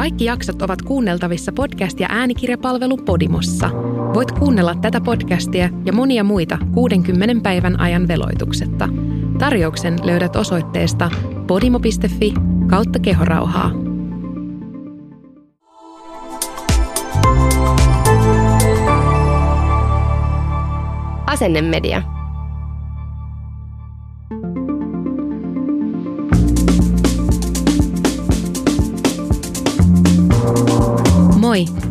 Kaikki jaksot ovat kuunneltavissa podcast- ja äänikirjapalvelu Podimossa. Voit kuunnella tätä podcastia ja monia muita 60 päivän ajan veloituksetta. Tarjouksen löydät osoitteesta podimo.fi kautta kehorauhaa. Asennemedia.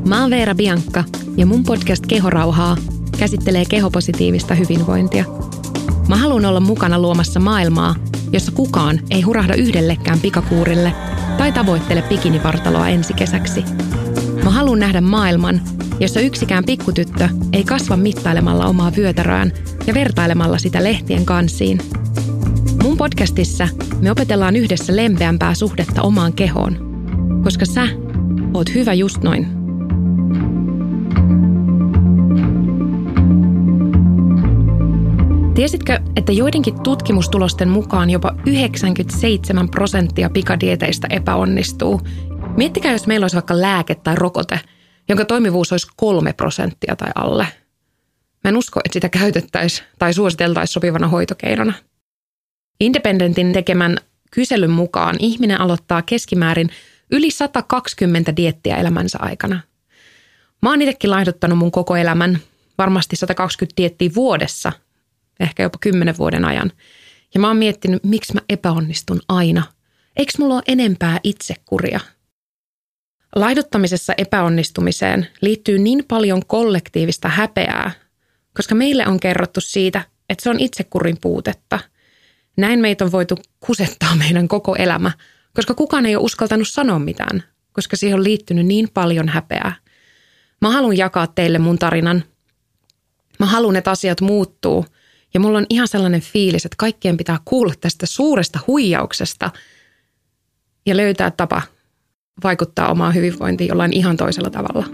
Mä oon Veera Biankka ja mun podcast Kehorauhaa käsittelee kehopositiivista hyvinvointia. Mä haluan olla mukana luomassa maailmaa, jossa kukaan ei hurahda yhdellekään pikakuurille tai tavoittele bikinivartaloa ensi kesäksi. Mä haluan nähdä maailman, jossa yksikään pikkutyttö ei kasva mittailemalla omaa vyötäröään ja vertailemalla sitä lehtien kansiin. Mun podcastissa me opetellaan yhdessä lempeämpää suhdetta omaan kehoon, koska sä oot hyvä just noin. Tiesitkö, että joidenkin tutkimustulosten mukaan jopa 97 prosenttia pikadieteistä epäonnistuu? Miettikää, jos meillä olisi vaikka lääke tai rokote, jonka toimivuus olisi kolme prosenttia tai alle. Mä en usko, että sitä käytettäisiin tai suositeltaisiin sopivana hoitokeinona. Independentin tekemän kyselyn mukaan ihminen aloittaa keskimäärin yli 120 diettiä elämänsä aikana. Mä oon itsekin laihduttanut mun koko elämän, varmasti 120 diettiä vuodessa, ehkä jopa 10 vuoden ajan. Ja mä oon miettinyt, miksi mä epäonnistun aina. Eikö mulla ole enempää itsekuria? Laihduttamisessa epäonnistumiseen liittyy niin paljon kollektiivista häpeää, koska meille on kerrottu siitä, että se on itsekurin puutetta. Näin meitä on voitu kusettaa meidän koko elämä – koska kukaan ei ole uskaltanut sanoa mitään, koska siihen on liittynyt niin paljon häpeää. Mä haluan jakaa teille mun tarinan. Mä haluan, että asiat muuttuu. Ja mulla on ihan sellainen fiilis, että kaikkien pitää kuulla tästä suuresta huijauksesta ja löytää tapa vaikuttaa omaan hyvinvointiin jollain ihan toisella tavalla.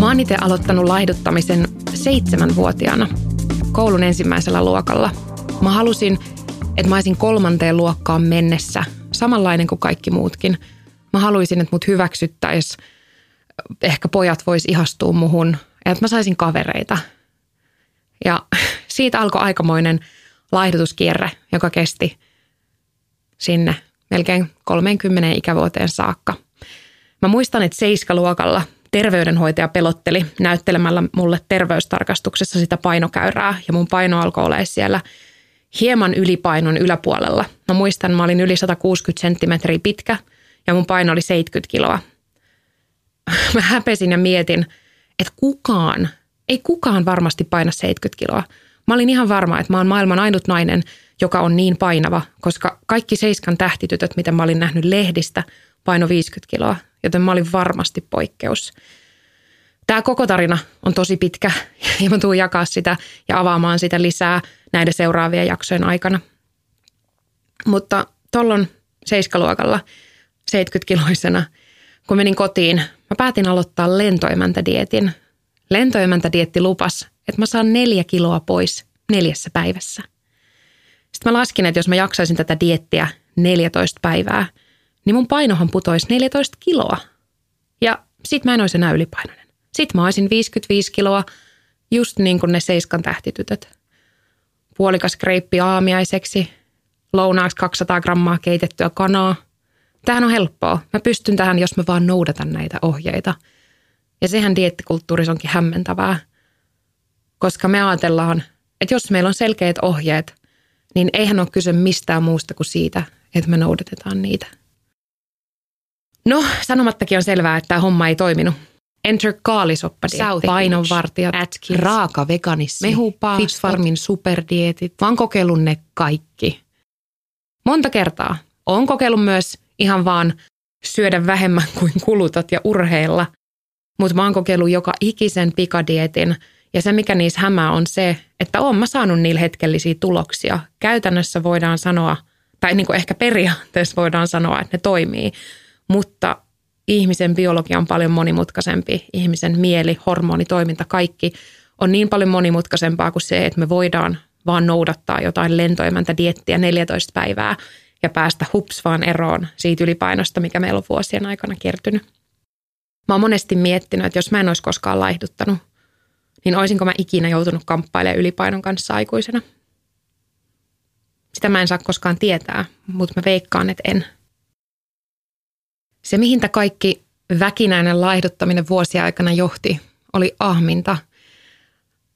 Mä oon itse aloittanut laihduttamisen seitsemänvuotiaana koulun ensimmäisellä luokalla – Mä halusin, että mä olisin kolmanteen luokkaan mennessä samanlainen kuin kaikki muutkin. Mä haluaisin, että mut hyväksyttäisiin, ehkä pojat vois ihastua muhun että mä saisin kavereita. Ja siitä alkoi aikamoinen laihdutuskierre, joka kesti sinne melkein 30 ikävuoteen saakka. Mä muistan, että seiskaluokalla terveydenhoitaja pelotteli näyttelemällä mulle terveystarkastuksessa sitä painokäyrää ja mun paino alkoi olla siellä – hieman ylipainon yläpuolella. Mä muistan, mä olin yli 160 senttimetriä pitkä ja mun paino oli 70 kiloa. Mä häpesin ja mietin, että kukaan, ei kukaan varmasti paina 70 kiloa. Mä olin ihan varma, että mä oon maailman ainut nainen, joka on niin painava, koska kaikki seiskan tähtitytöt, mitä mä olin nähnyt lehdistä, paino 50 kiloa, joten mä olin varmasti poikkeus. Tämä koko tarina on tosi pitkä ja mä tuun jakaa sitä ja avaamaan sitä lisää näiden seuraavien jaksojen aikana. Mutta tuolloin seiskaluokalla 70-kiloisena, kun menin kotiin, mä päätin aloittaa lentoimäntädietin. Lentoimäntädietti lupas, että mä saan neljä kiloa pois neljässä päivässä. Sitten mä laskin, että jos mä jaksaisin tätä diettiä 14 päivää, niin mun painohan putoisi 14 kiloa. Ja sit mä en olisi enää ylipainoinen. Sitten mä olisin 55 kiloa, just niin kuin ne seiskan tähtitytöt. Puolikas kreippi aamiaiseksi, lounaaksi 200 grammaa keitettyä kanaa. Tähän on helppoa. Mä pystyn tähän, jos mä vaan noudatan näitä ohjeita. Ja sehän diettikulttuurissa onkin hämmentävää. Koska me ajatellaan, että jos meillä on selkeät ohjeet, niin eihän ole kyse mistään muusta kuin siitä, että me noudatetaan niitä. No, sanomattakin on selvää, että tämä homma ei toiminut. Enter kaalisoppa, painonvartijat, Atkins, raaka veganismi, Fit Farmin superdietit. Mä oon kokeillut ne kaikki. Monta kertaa. Oon kokeillut myös ihan vaan syödä vähemmän kuin kulutat ja urheilla. Mutta mä oon kokeillut joka ikisen pikadietin. Ja se, mikä niissä hämää, on se, että oon mä saanut niillä hetkellisiä tuloksia. Käytännössä voidaan sanoa, tai niin kuin ehkä periaatteessa voidaan sanoa, että ne toimii. Mutta ihmisen biologia on paljon monimutkaisempi, ihmisen mieli, hormonitoiminta, kaikki on niin paljon monimutkaisempaa kuin se, että me voidaan vaan noudattaa jotain lentoimäntä diettiä 14 päivää, ja päästä hups vaan eroon siitä ylipainosta, mikä meillä on vuosien aikana kertynyt. Mä oon monesti miettinyt, että jos mä en olisi koskaan laihduttanut, niin olisinko mä ikinä joutunut kamppailemaan ylipainon kanssa aikuisena. Sitä mä en saa koskaan tietää, mutta mä veikkaan, että en. Se, mihin tämä kaikki väkinäinen laihduttaminen vuosia aikana johti, oli ahminta.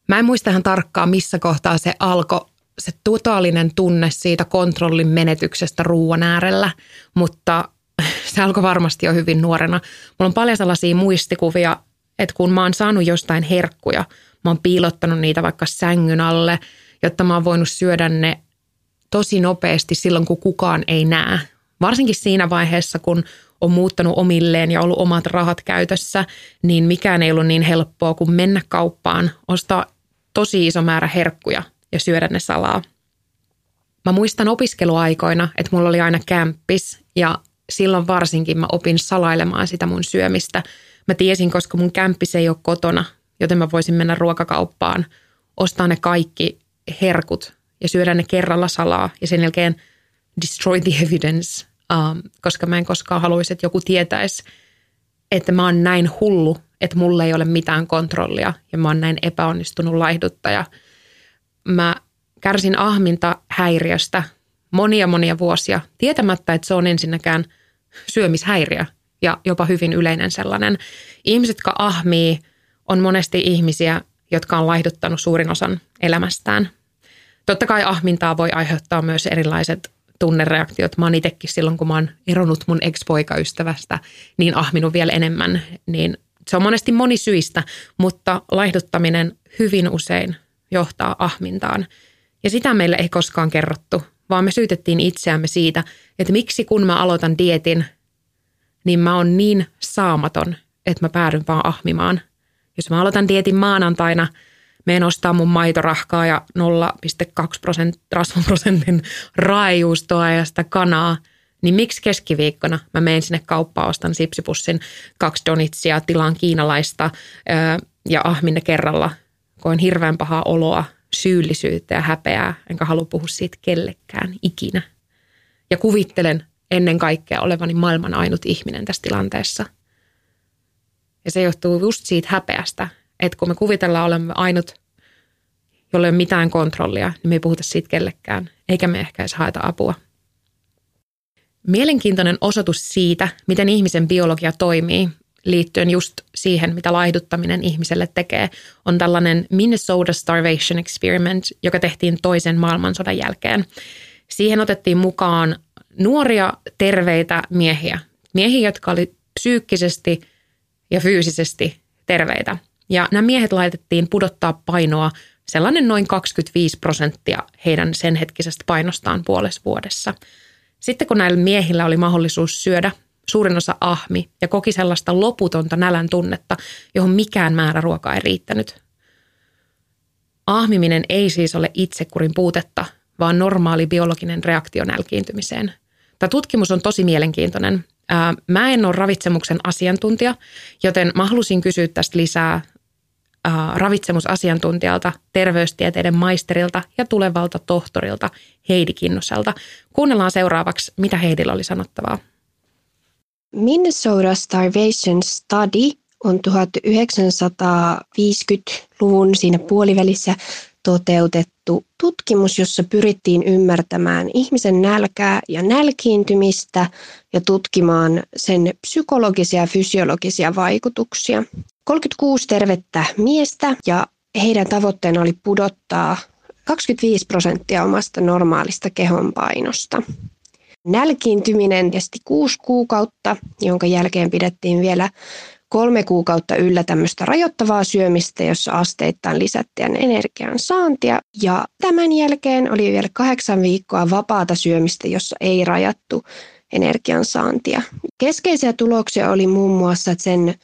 Mä en muista ihan tarkkaan, missä kohtaa se alkoi, se totaalinen tunne siitä kontrollin menetyksestä ruoan äärellä, mutta se alkoi varmasti jo hyvin nuorena. Mulla on paljon sellaisia muistikuvia, että kun mä oon saanut jostain herkkuja, mä oon piilottanut niitä vaikka sängyn alle, jotta mä oon voinut syödä ne tosi nopeasti silloin, kun kukaan ei näe. Varsinkin siinä vaiheessa, kun on muuttanut omilleen ja ollut omat rahat käytössä, niin mikään ei ollut niin helppoa kuin mennä kauppaan, ostaa tosi iso määrä herkkuja ja syödä ne salaa. Mä muistan opiskeluaikoina, että mulla oli aina kämppis ja silloin varsinkin mä opin salailemaan sitä mun syömistä. Mä tiesin, koska mun kämppis ei ole kotona, joten mä voisin mennä ruokakauppaan, ostaa ne kaikki herkut ja syödä ne kerralla salaa ja sen jälkeen destroy the evidence, um, koska mä en koskaan haluaisi, että joku tietäisi, että mä oon näin hullu, että mulla ei ole mitään kontrollia ja mä oon näin epäonnistunut laihduttaja. Mä kärsin ahminta häiriöstä monia monia vuosia, tietämättä, että se on ensinnäkään syömishäiriö ja jopa hyvin yleinen sellainen. Ihmiset, jotka ahmii, on monesti ihmisiä, jotka on laihduttanut suurin osan elämästään. Totta kai ahmintaa voi aiheuttaa myös erilaiset tunnereaktiot. Mä oon silloin, kun mä oon eronnut mun ex-poikaystävästä, niin ahminut vielä enemmän. Niin se on monesti monisyistä, mutta laihduttaminen hyvin usein johtaa ahmintaan. Ja sitä meille ei koskaan kerrottu, vaan me syytettiin itseämme siitä, että miksi kun mä aloitan dietin, niin mä oon niin saamaton, että mä päädyn vaan ahmimaan. Jos mä aloitan dietin maanantaina – menen ostaa mun maitorahkaa ja 0,2 prosent, rasvaprosentin raajuustoa ja sitä kanaa, niin miksi keskiviikkona mä menen sinne kauppaan, ostan sipsipussin kaksi donitsia, tilaan kiinalaista ja ahminne kerralla. Koen hirveän pahaa oloa, syyllisyyttä ja häpeää, enkä halua puhua siitä kellekään ikinä. Ja kuvittelen ennen kaikkea olevani maailman ainut ihminen tässä tilanteessa. Ja se johtuu just siitä häpeästä, että kun me kuvitellaan olemme ainut, jolle ei ole mitään kontrollia, niin me ei puhuta siitä kellekään, eikä me ehkä edes haeta apua. Mielenkiintoinen osoitus siitä, miten ihmisen biologia toimii, liittyen just siihen, mitä laihduttaminen ihmiselle tekee, on tällainen Minnesota Starvation Experiment, joka tehtiin toisen maailmansodan jälkeen. Siihen otettiin mukaan nuoria, terveitä miehiä. Miehiä, jotka oli psyykkisesti ja fyysisesti terveitä – ja nämä miehet laitettiin pudottaa painoa sellainen noin 25 prosenttia heidän sen hetkisestä painostaan puolessa vuodessa. Sitten kun näillä miehillä oli mahdollisuus syödä, suurin osa ahmi ja koki sellaista loputonta nälän tunnetta, johon mikään määrä ruokaa ei riittänyt. Ahmiminen ei siis ole itsekurin puutetta, vaan normaali biologinen reaktio nälkiintymiseen. Tämä tutkimus on tosi mielenkiintoinen. Mä en ole ravitsemuksen asiantuntija, joten mä halusin kysyä tästä lisää ravitsemusasiantuntijalta, terveystieteiden maisterilta ja tulevalta tohtorilta Heidi Kinnuselta. Kuunnellaan seuraavaksi, mitä Heidillä oli sanottavaa. Minnesota Starvation Study on 1950-luvun siinä puolivälissä toteutettu tutkimus, jossa pyrittiin ymmärtämään ihmisen nälkää ja nälkiintymistä ja tutkimaan sen psykologisia ja fysiologisia vaikutuksia. 36 tervettä miestä ja heidän tavoitteena oli pudottaa 25 prosenttia omasta normaalista kehonpainosta. Nälkiintyminen kesti kuusi kuukautta, jonka jälkeen pidettiin vielä kolme kuukautta yllä tämmöistä rajoittavaa syömistä, jossa asteittain lisättiin energian saantia. Ja tämän jälkeen oli vielä kahdeksan viikkoa vapaata syömistä, jossa ei rajattu energian saantia. Keskeisiä tuloksia oli muun muassa sen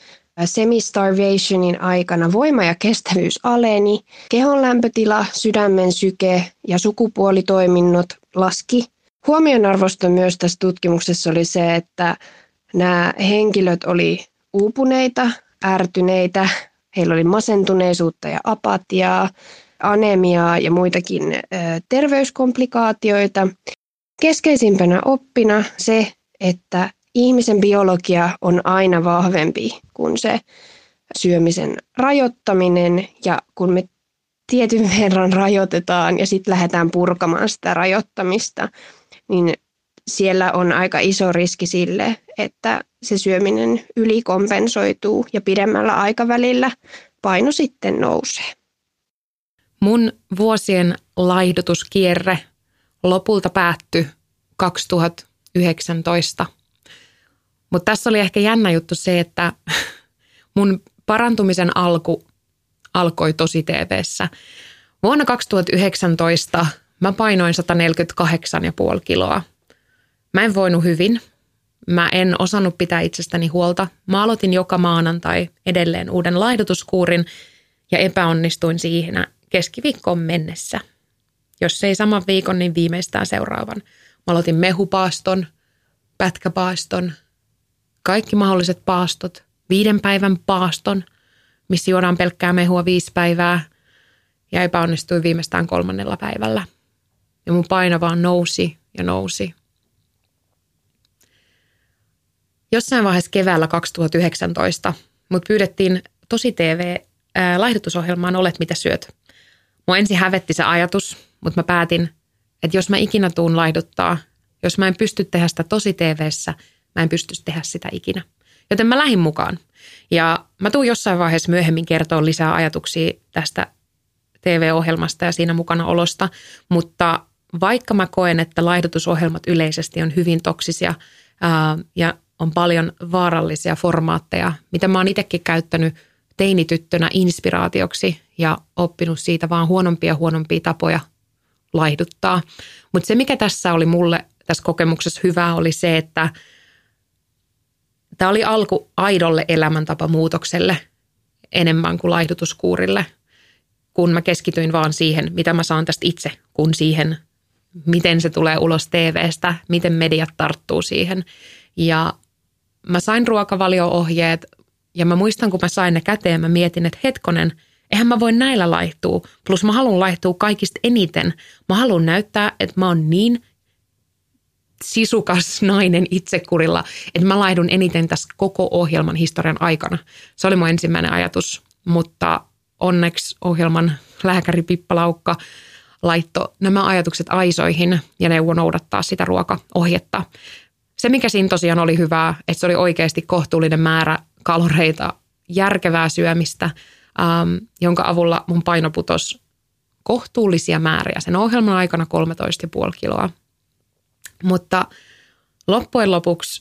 semi-starvationin aikana voima ja kestävyys aleni, kehon lämpötila, sydämen syke ja sukupuolitoiminnot laski. Huomionarvosta myös tässä tutkimuksessa oli se, että nämä henkilöt oli uupuneita, ärtyneitä, heillä oli masentuneisuutta ja apatiaa, anemiaa ja muitakin terveyskomplikaatioita. Keskeisimpänä oppina se, että ihmisen biologia on aina vahvempi kuin se syömisen rajoittaminen ja kun me tietyn verran rajoitetaan ja sitten lähdetään purkamaan sitä rajoittamista, niin siellä on aika iso riski sille, että se syöminen ylikompensoituu ja pidemmällä aikavälillä paino sitten nousee. Mun vuosien laihdutuskierre lopulta päättyi 2019. Mutta tässä oli ehkä jännä juttu se, että mun parantumisen alku alkoi tosi TVssä. Vuonna 2019 mä painoin 148,5 kiloa. Mä en voinut hyvin. Mä en osannut pitää itsestäni huolta. Mä aloitin joka maanantai edelleen uuden laihdutuskuurin ja epäonnistuin siihen keskiviikkoon mennessä. Jos ei saman viikon, niin viimeistään seuraavan. Mä aloitin mehupaaston, pätkäpaaston, kaikki mahdolliset paastot, viiden päivän paaston, missä juodaan pelkkää mehua viisi päivää ja epäonnistuin viimeistään kolmannella päivällä. Ja mun paino vaan nousi ja nousi. Jossain vaiheessa keväällä 2019 mut pyydettiin tosi TV laihdutusohjelmaan Olet mitä syöt. Mua ensin hävetti se ajatus, mutta mä päätin, että jos mä ikinä tuun laihduttaa, jos mä en pysty tehdä sitä tosi TVssä, mä en pysty tehdä sitä ikinä. Joten mä lähdin mukaan. Ja mä tuun jossain vaiheessa myöhemmin kertoa lisää ajatuksia tästä TV-ohjelmasta ja siinä mukana olosta, mutta vaikka mä koen, että laihdutusohjelmat yleisesti on hyvin toksisia ää, ja on paljon vaarallisia formaatteja, mitä mä oon itsekin käyttänyt teinityttönä inspiraatioksi ja oppinut siitä vaan huonompia huonompia tapoja laihduttaa. Mutta se, mikä tässä oli mulle tässä kokemuksessa hyvää, oli se, että tämä oli alku aidolle elämäntapamuutokselle enemmän kuin laihdutuskuurille, kun mä keskityin vaan siihen, mitä mä saan tästä itse, kun siihen, miten se tulee ulos TVstä, miten mediat tarttuu siihen. Ja mä sain ruokavalio-ohjeet ja mä muistan, kun mä sain ne käteen, mä mietin, että hetkonen, eihän mä voi näillä laihtua. Plus mä haluan laihtua kaikista eniten. Mä haluan näyttää, että mä oon niin sisukas nainen itsekurilla, että mä laihdun eniten tässä koko ohjelman historian aikana. Se oli mun ensimmäinen ajatus, mutta onneksi ohjelman lääkäri Pippa Laukka laitto nämä ajatukset aisoihin ja neuvo noudattaa sitä ruokaohjetta. Se, mikä siinä tosiaan oli hyvää, että se oli oikeasti kohtuullinen määrä kaloreita, järkevää syömistä, ähm, jonka avulla mun paino putosi kohtuullisia määriä sen ohjelman aikana 13,5 kiloa. Mutta loppujen lopuksi,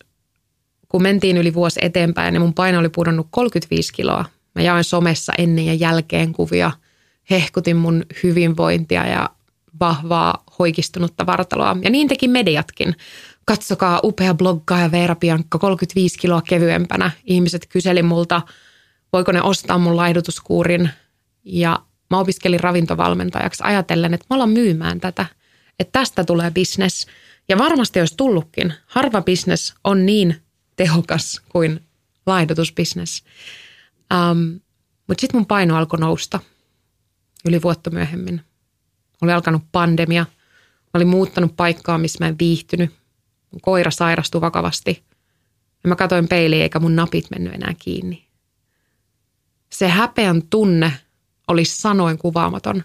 kun mentiin yli vuosi eteenpäin, niin mun paino oli pudonnut 35 kiloa. Mä jaoin somessa ennen ja jälkeen kuvia, hehkutin mun hyvinvointia ja vahvaa hoikistunutta vartaloa. Ja niin teki mediatkin katsokaa upea bloggaaja Veera Piankka 35 kiloa kevyempänä. Ihmiset kyseli multa, voiko ne ostaa mun laihdutuskuurin ja mä opiskelin ravintovalmentajaksi ajatellen, että mä alan myymään tätä, että tästä tulee bisnes. Ja varmasti olisi tullutkin. Harva bisnes on niin tehokas kuin laihdutusbisnes. Um, Mutta sitten mun paino alkoi nousta yli vuotta myöhemmin. Oli alkanut pandemia. Mä olin muuttanut paikkaa, missä mä en viihtynyt mun koira sairastui vakavasti. Ja mä katoin peiliin eikä mun napit mennyt enää kiinni. Se häpeän tunne oli sanoin kuvaamaton.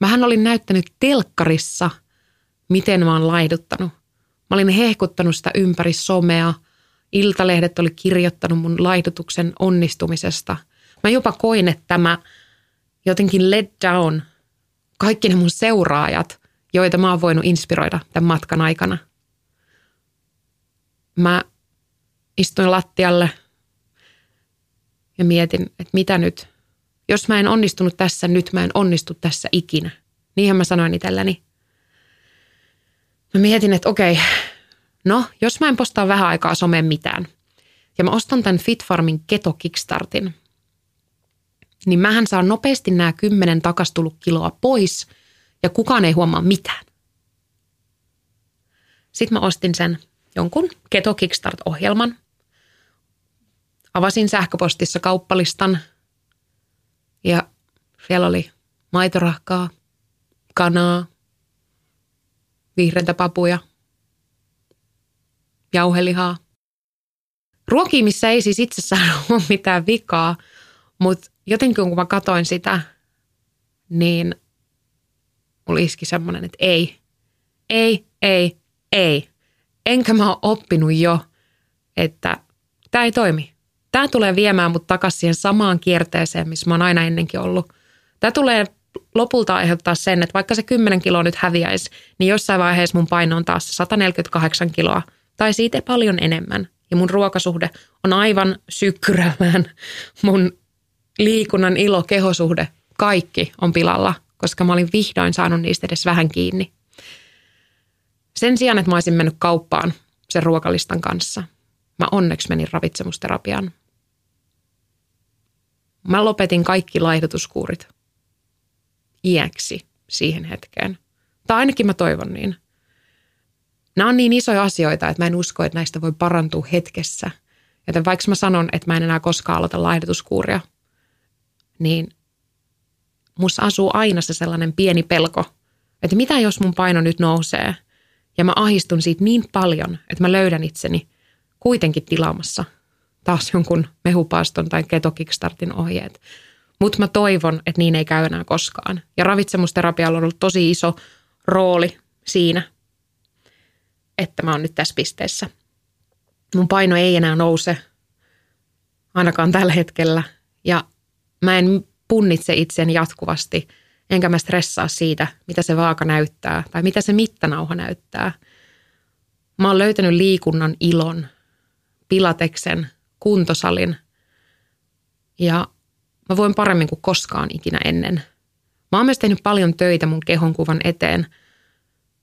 Mähän olin näyttänyt telkkarissa, miten mä oon laiduttanut. Mä olin hehkuttanut sitä ympäri somea. Iltalehdet oli kirjoittanut mun laidutuksen onnistumisesta. Mä jopa koin, että tämä jotenkin let down kaikki ne mun seuraajat, joita mä oon voinut inspiroida tämän matkan aikana – mä istuin lattialle ja mietin, että mitä nyt. Jos mä en onnistunut tässä nyt, mä en onnistu tässä ikinä. Niinhän mä sanoin itselleni. Mä mietin, että okei, no jos mä en postaa vähän aikaa someen mitään ja mä ostan tämän Fitfarmin Keto Kickstartin, niin mähän saan nopeasti nämä kymmenen takastullut kiloa pois ja kukaan ei huomaa mitään. Sitten mä ostin sen jonkun Keto Kickstart-ohjelman. Avasin sähköpostissa kauppalistan ja siellä oli maitorahkaa, kanaa, vihreitä papuja, jauhelihaa. Ruokiimissa ei siis itsessään ole mitään vikaa, mutta jotenkin kun mä katoin sitä, niin mulla iski semmoinen, että ei, ei, ei, ei. Enkä mä ole oppinut jo, että tämä ei toimi. Tämä tulee viemään mut takaisin siihen samaan kierteeseen, missä mä oon aina ennenkin ollut. Tämä tulee lopulta aiheuttaa sen, että vaikka se 10 kiloa nyt häviäisi, niin jossain vaiheessa mun paino on taas 148 kiloa tai siitä paljon enemmän. Ja mun ruokasuhde on aivan sykkyräämään. Mun liikunnan ilo, kehosuhde, kaikki on pilalla, koska mä olin vihdoin saanut niistä edes vähän kiinni. Sen sijaan, että mä olisin mennyt kauppaan sen ruokalistan kanssa, mä onneksi menin ravitsemusterapiaan. Mä lopetin kaikki laihdutuskuurit iäksi siihen hetkeen. Tai ainakin mä toivon niin. Nämä on niin isoja asioita, että mä en usko, että näistä voi parantua hetkessä. Joten vaikka mä sanon, että mä en enää koskaan aloita laihdutuskuuria, niin musta asuu aina se sellainen pieni pelko, että mitä jos mun paino nyt nousee ja mä ahistun siitä niin paljon, että mä löydän itseni kuitenkin tilaamassa taas jonkun mehupaaston tai keto kickstartin ohjeet. Mutta mä toivon, että niin ei käy enää koskaan. Ja ravitsemusterapialla on ollut tosi iso rooli siinä, että mä oon nyt tässä pisteessä. Mun paino ei enää nouse, ainakaan tällä hetkellä. Ja mä en punnitse itseäni jatkuvasti, enkä mä stressaa siitä, mitä se vaaka näyttää tai mitä se mittanauha näyttää. Mä oon löytänyt liikunnan ilon, pilateksen, kuntosalin ja mä voin paremmin kuin koskaan ikinä ennen. Mä oon myös tehnyt paljon töitä mun kehonkuvan eteen,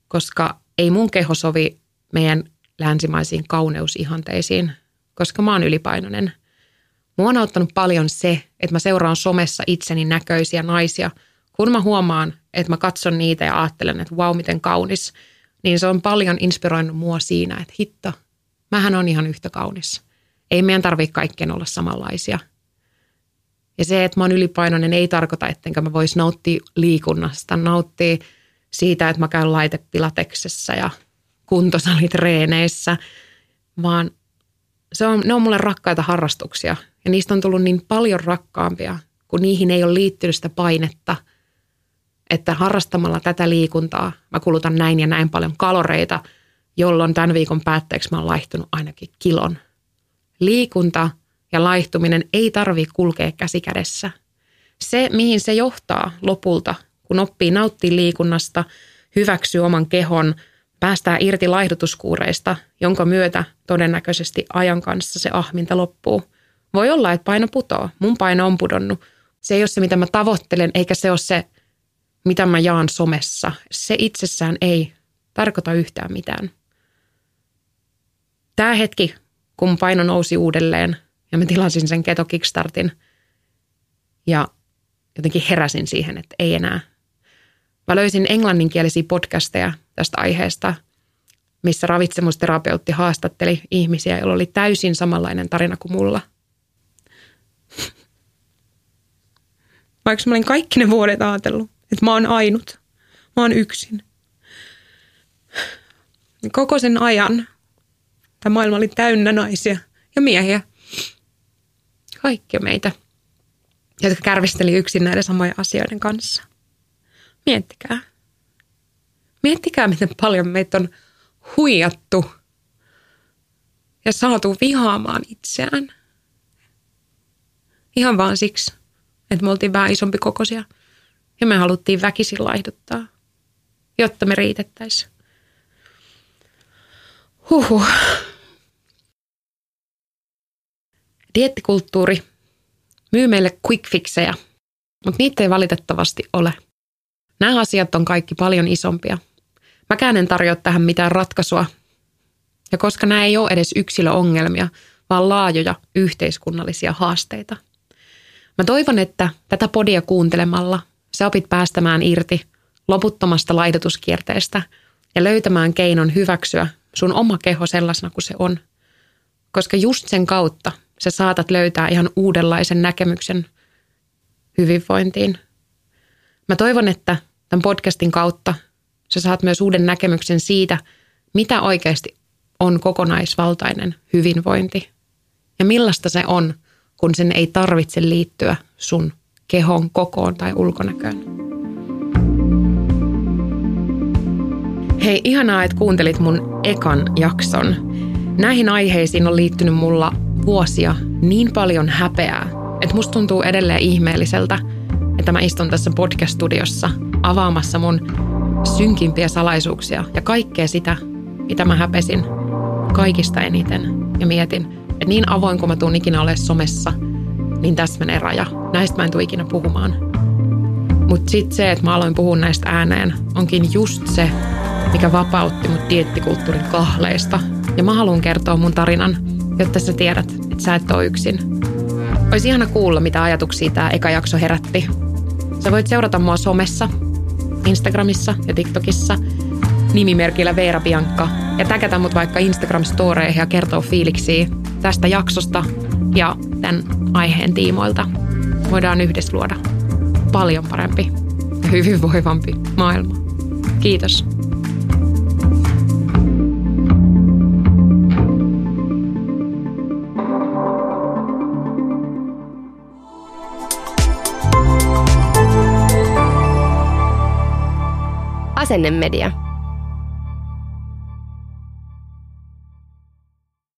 koska ei mun keho sovi meidän länsimaisiin kauneusihanteisiin, koska mä oon ylipainoinen. Mua on auttanut paljon se, että mä seuraan somessa itseni näköisiä naisia. Kun mä huomaan, että mä katson niitä ja ajattelen, että vau, wow, miten kaunis, niin se on paljon inspiroinut mua siinä, että hitto, mähän on ihan yhtä kaunis. Ei meidän tarvitse kaikkien olla samanlaisia – ja se, että mä oon ylipainoinen, ei tarkoita, ettenkö mä vois nauttia liikunnasta, nauttia siitä, että mä käyn laitepilateksessa ja kuntosalitreeneissä, vaan se on, ne on mulle rakkaita harrastuksia. Ja niistä on tullut niin paljon rakkaampia, kun niihin ei ole liittynyt sitä painetta, että harrastamalla tätä liikuntaa mä kulutan näin ja näin paljon kaloreita, jolloin tämän viikon päätteeksi mä oon laihtunut ainakin kilon. Liikunta – ja laihtuminen ei tarvitse kulkea käsi kädessä. Se, mihin se johtaa lopulta, kun oppii nauttia liikunnasta, hyväksyy oman kehon, päästää irti laihdutuskuureista, jonka myötä todennäköisesti ajan kanssa se ahminta loppuu. Voi olla, että paino putoo. Mun paino on pudonnut. Se ei ole se, mitä mä tavoittelen, eikä se ole se, mitä mä jaan somessa. Se itsessään ei tarkoita yhtään mitään. Tämä hetki, kun paino nousi uudelleen, ja mä tilasin sen Keto Kickstartin ja jotenkin heräsin siihen, että ei enää. Mä löysin englanninkielisiä podcasteja tästä aiheesta, missä ravitsemusterapeutti haastatteli ihmisiä, joilla oli täysin samanlainen tarina kuin mulla. Vaikka mä olin kaikki ne vuodet ajatellut, että mä oon ainut. Mä oon yksin. Koko sen ajan tämä maailma oli täynnä naisia ja miehiä – kaikkia meitä, jotka kärvisteli yksin näiden samojen asioiden kanssa. Miettikää. Miettikää, miten paljon meitä on huijattu ja saatu vihaamaan itseään. Ihan vaan siksi, että me oltiin vähän isompi kokoisia ja me haluttiin väkisin laihduttaa, jotta me riitettäisiin. Huhhuh. Diettikulttuuri myy meille quick fixejä, mutta niitä ei valitettavasti ole. Nämä asiat on kaikki paljon isompia. Mäkään en tarjoa tähän mitään ratkaisua. Ja koska nämä ei ole edes yksilöongelmia, vaan laajoja yhteiskunnallisia haasteita. Mä toivon, että tätä podia kuuntelemalla sä opit päästämään irti loputtomasta laitotuskierteestä ja löytämään keinon hyväksyä sun oma keho sellaisena kuin se on. Koska just sen kautta sä saatat löytää ihan uudenlaisen näkemyksen hyvinvointiin. Mä toivon, että tämän podcastin kautta sä saat myös uuden näkemyksen siitä, mitä oikeasti on kokonaisvaltainen hyvinvointi? Ja millaista se on, kun sen ei tarvitse liittyä sun kehon kokoon tai ulkonäköön? Hei, ihanaa, että kuuntelit mun ekan jakson. Näihin aiheisiin on liittynyt mulla vuosia niin paljon häpeää, että musta tuntuu edelleen ihmeelliseltä, että mä istun tässä podcast-studiossa avaamassa mun synkimpiä salaisuuksia ja kaikkea sitä, mitä mä häpesin kaikista eniten ja mietin, niin avoin kuin mä tuun ikinä ole somessa, niin tässä menee raja. Näistä mä en tule ikinä puhumaan. Mutta sitten se, että mä aloin puhua näistä ääneen, onkin just se, mikä vapautti mut diettikulttuurin kahleista. Ja mä haluan kertoa mun tarinan, jotta sä tiedät, että sä et ole yksin. Olisi ihana kuulla, mitä ajatuksia tämä eka jakso herätti. Sä voit seurata mua somessa, Instagramissa ja TikTokissa nimimerkillä Veera Bianca ja täkätä mut vaikka Instagram-storeihin ja kertoa fiiliksiä tästä jaksosta ja tämän aiheen tiimoilta. Voidaan yhdessä luoda paljon parempi ja hyvinvoivampi maailma. Kiitos. Asennemedia.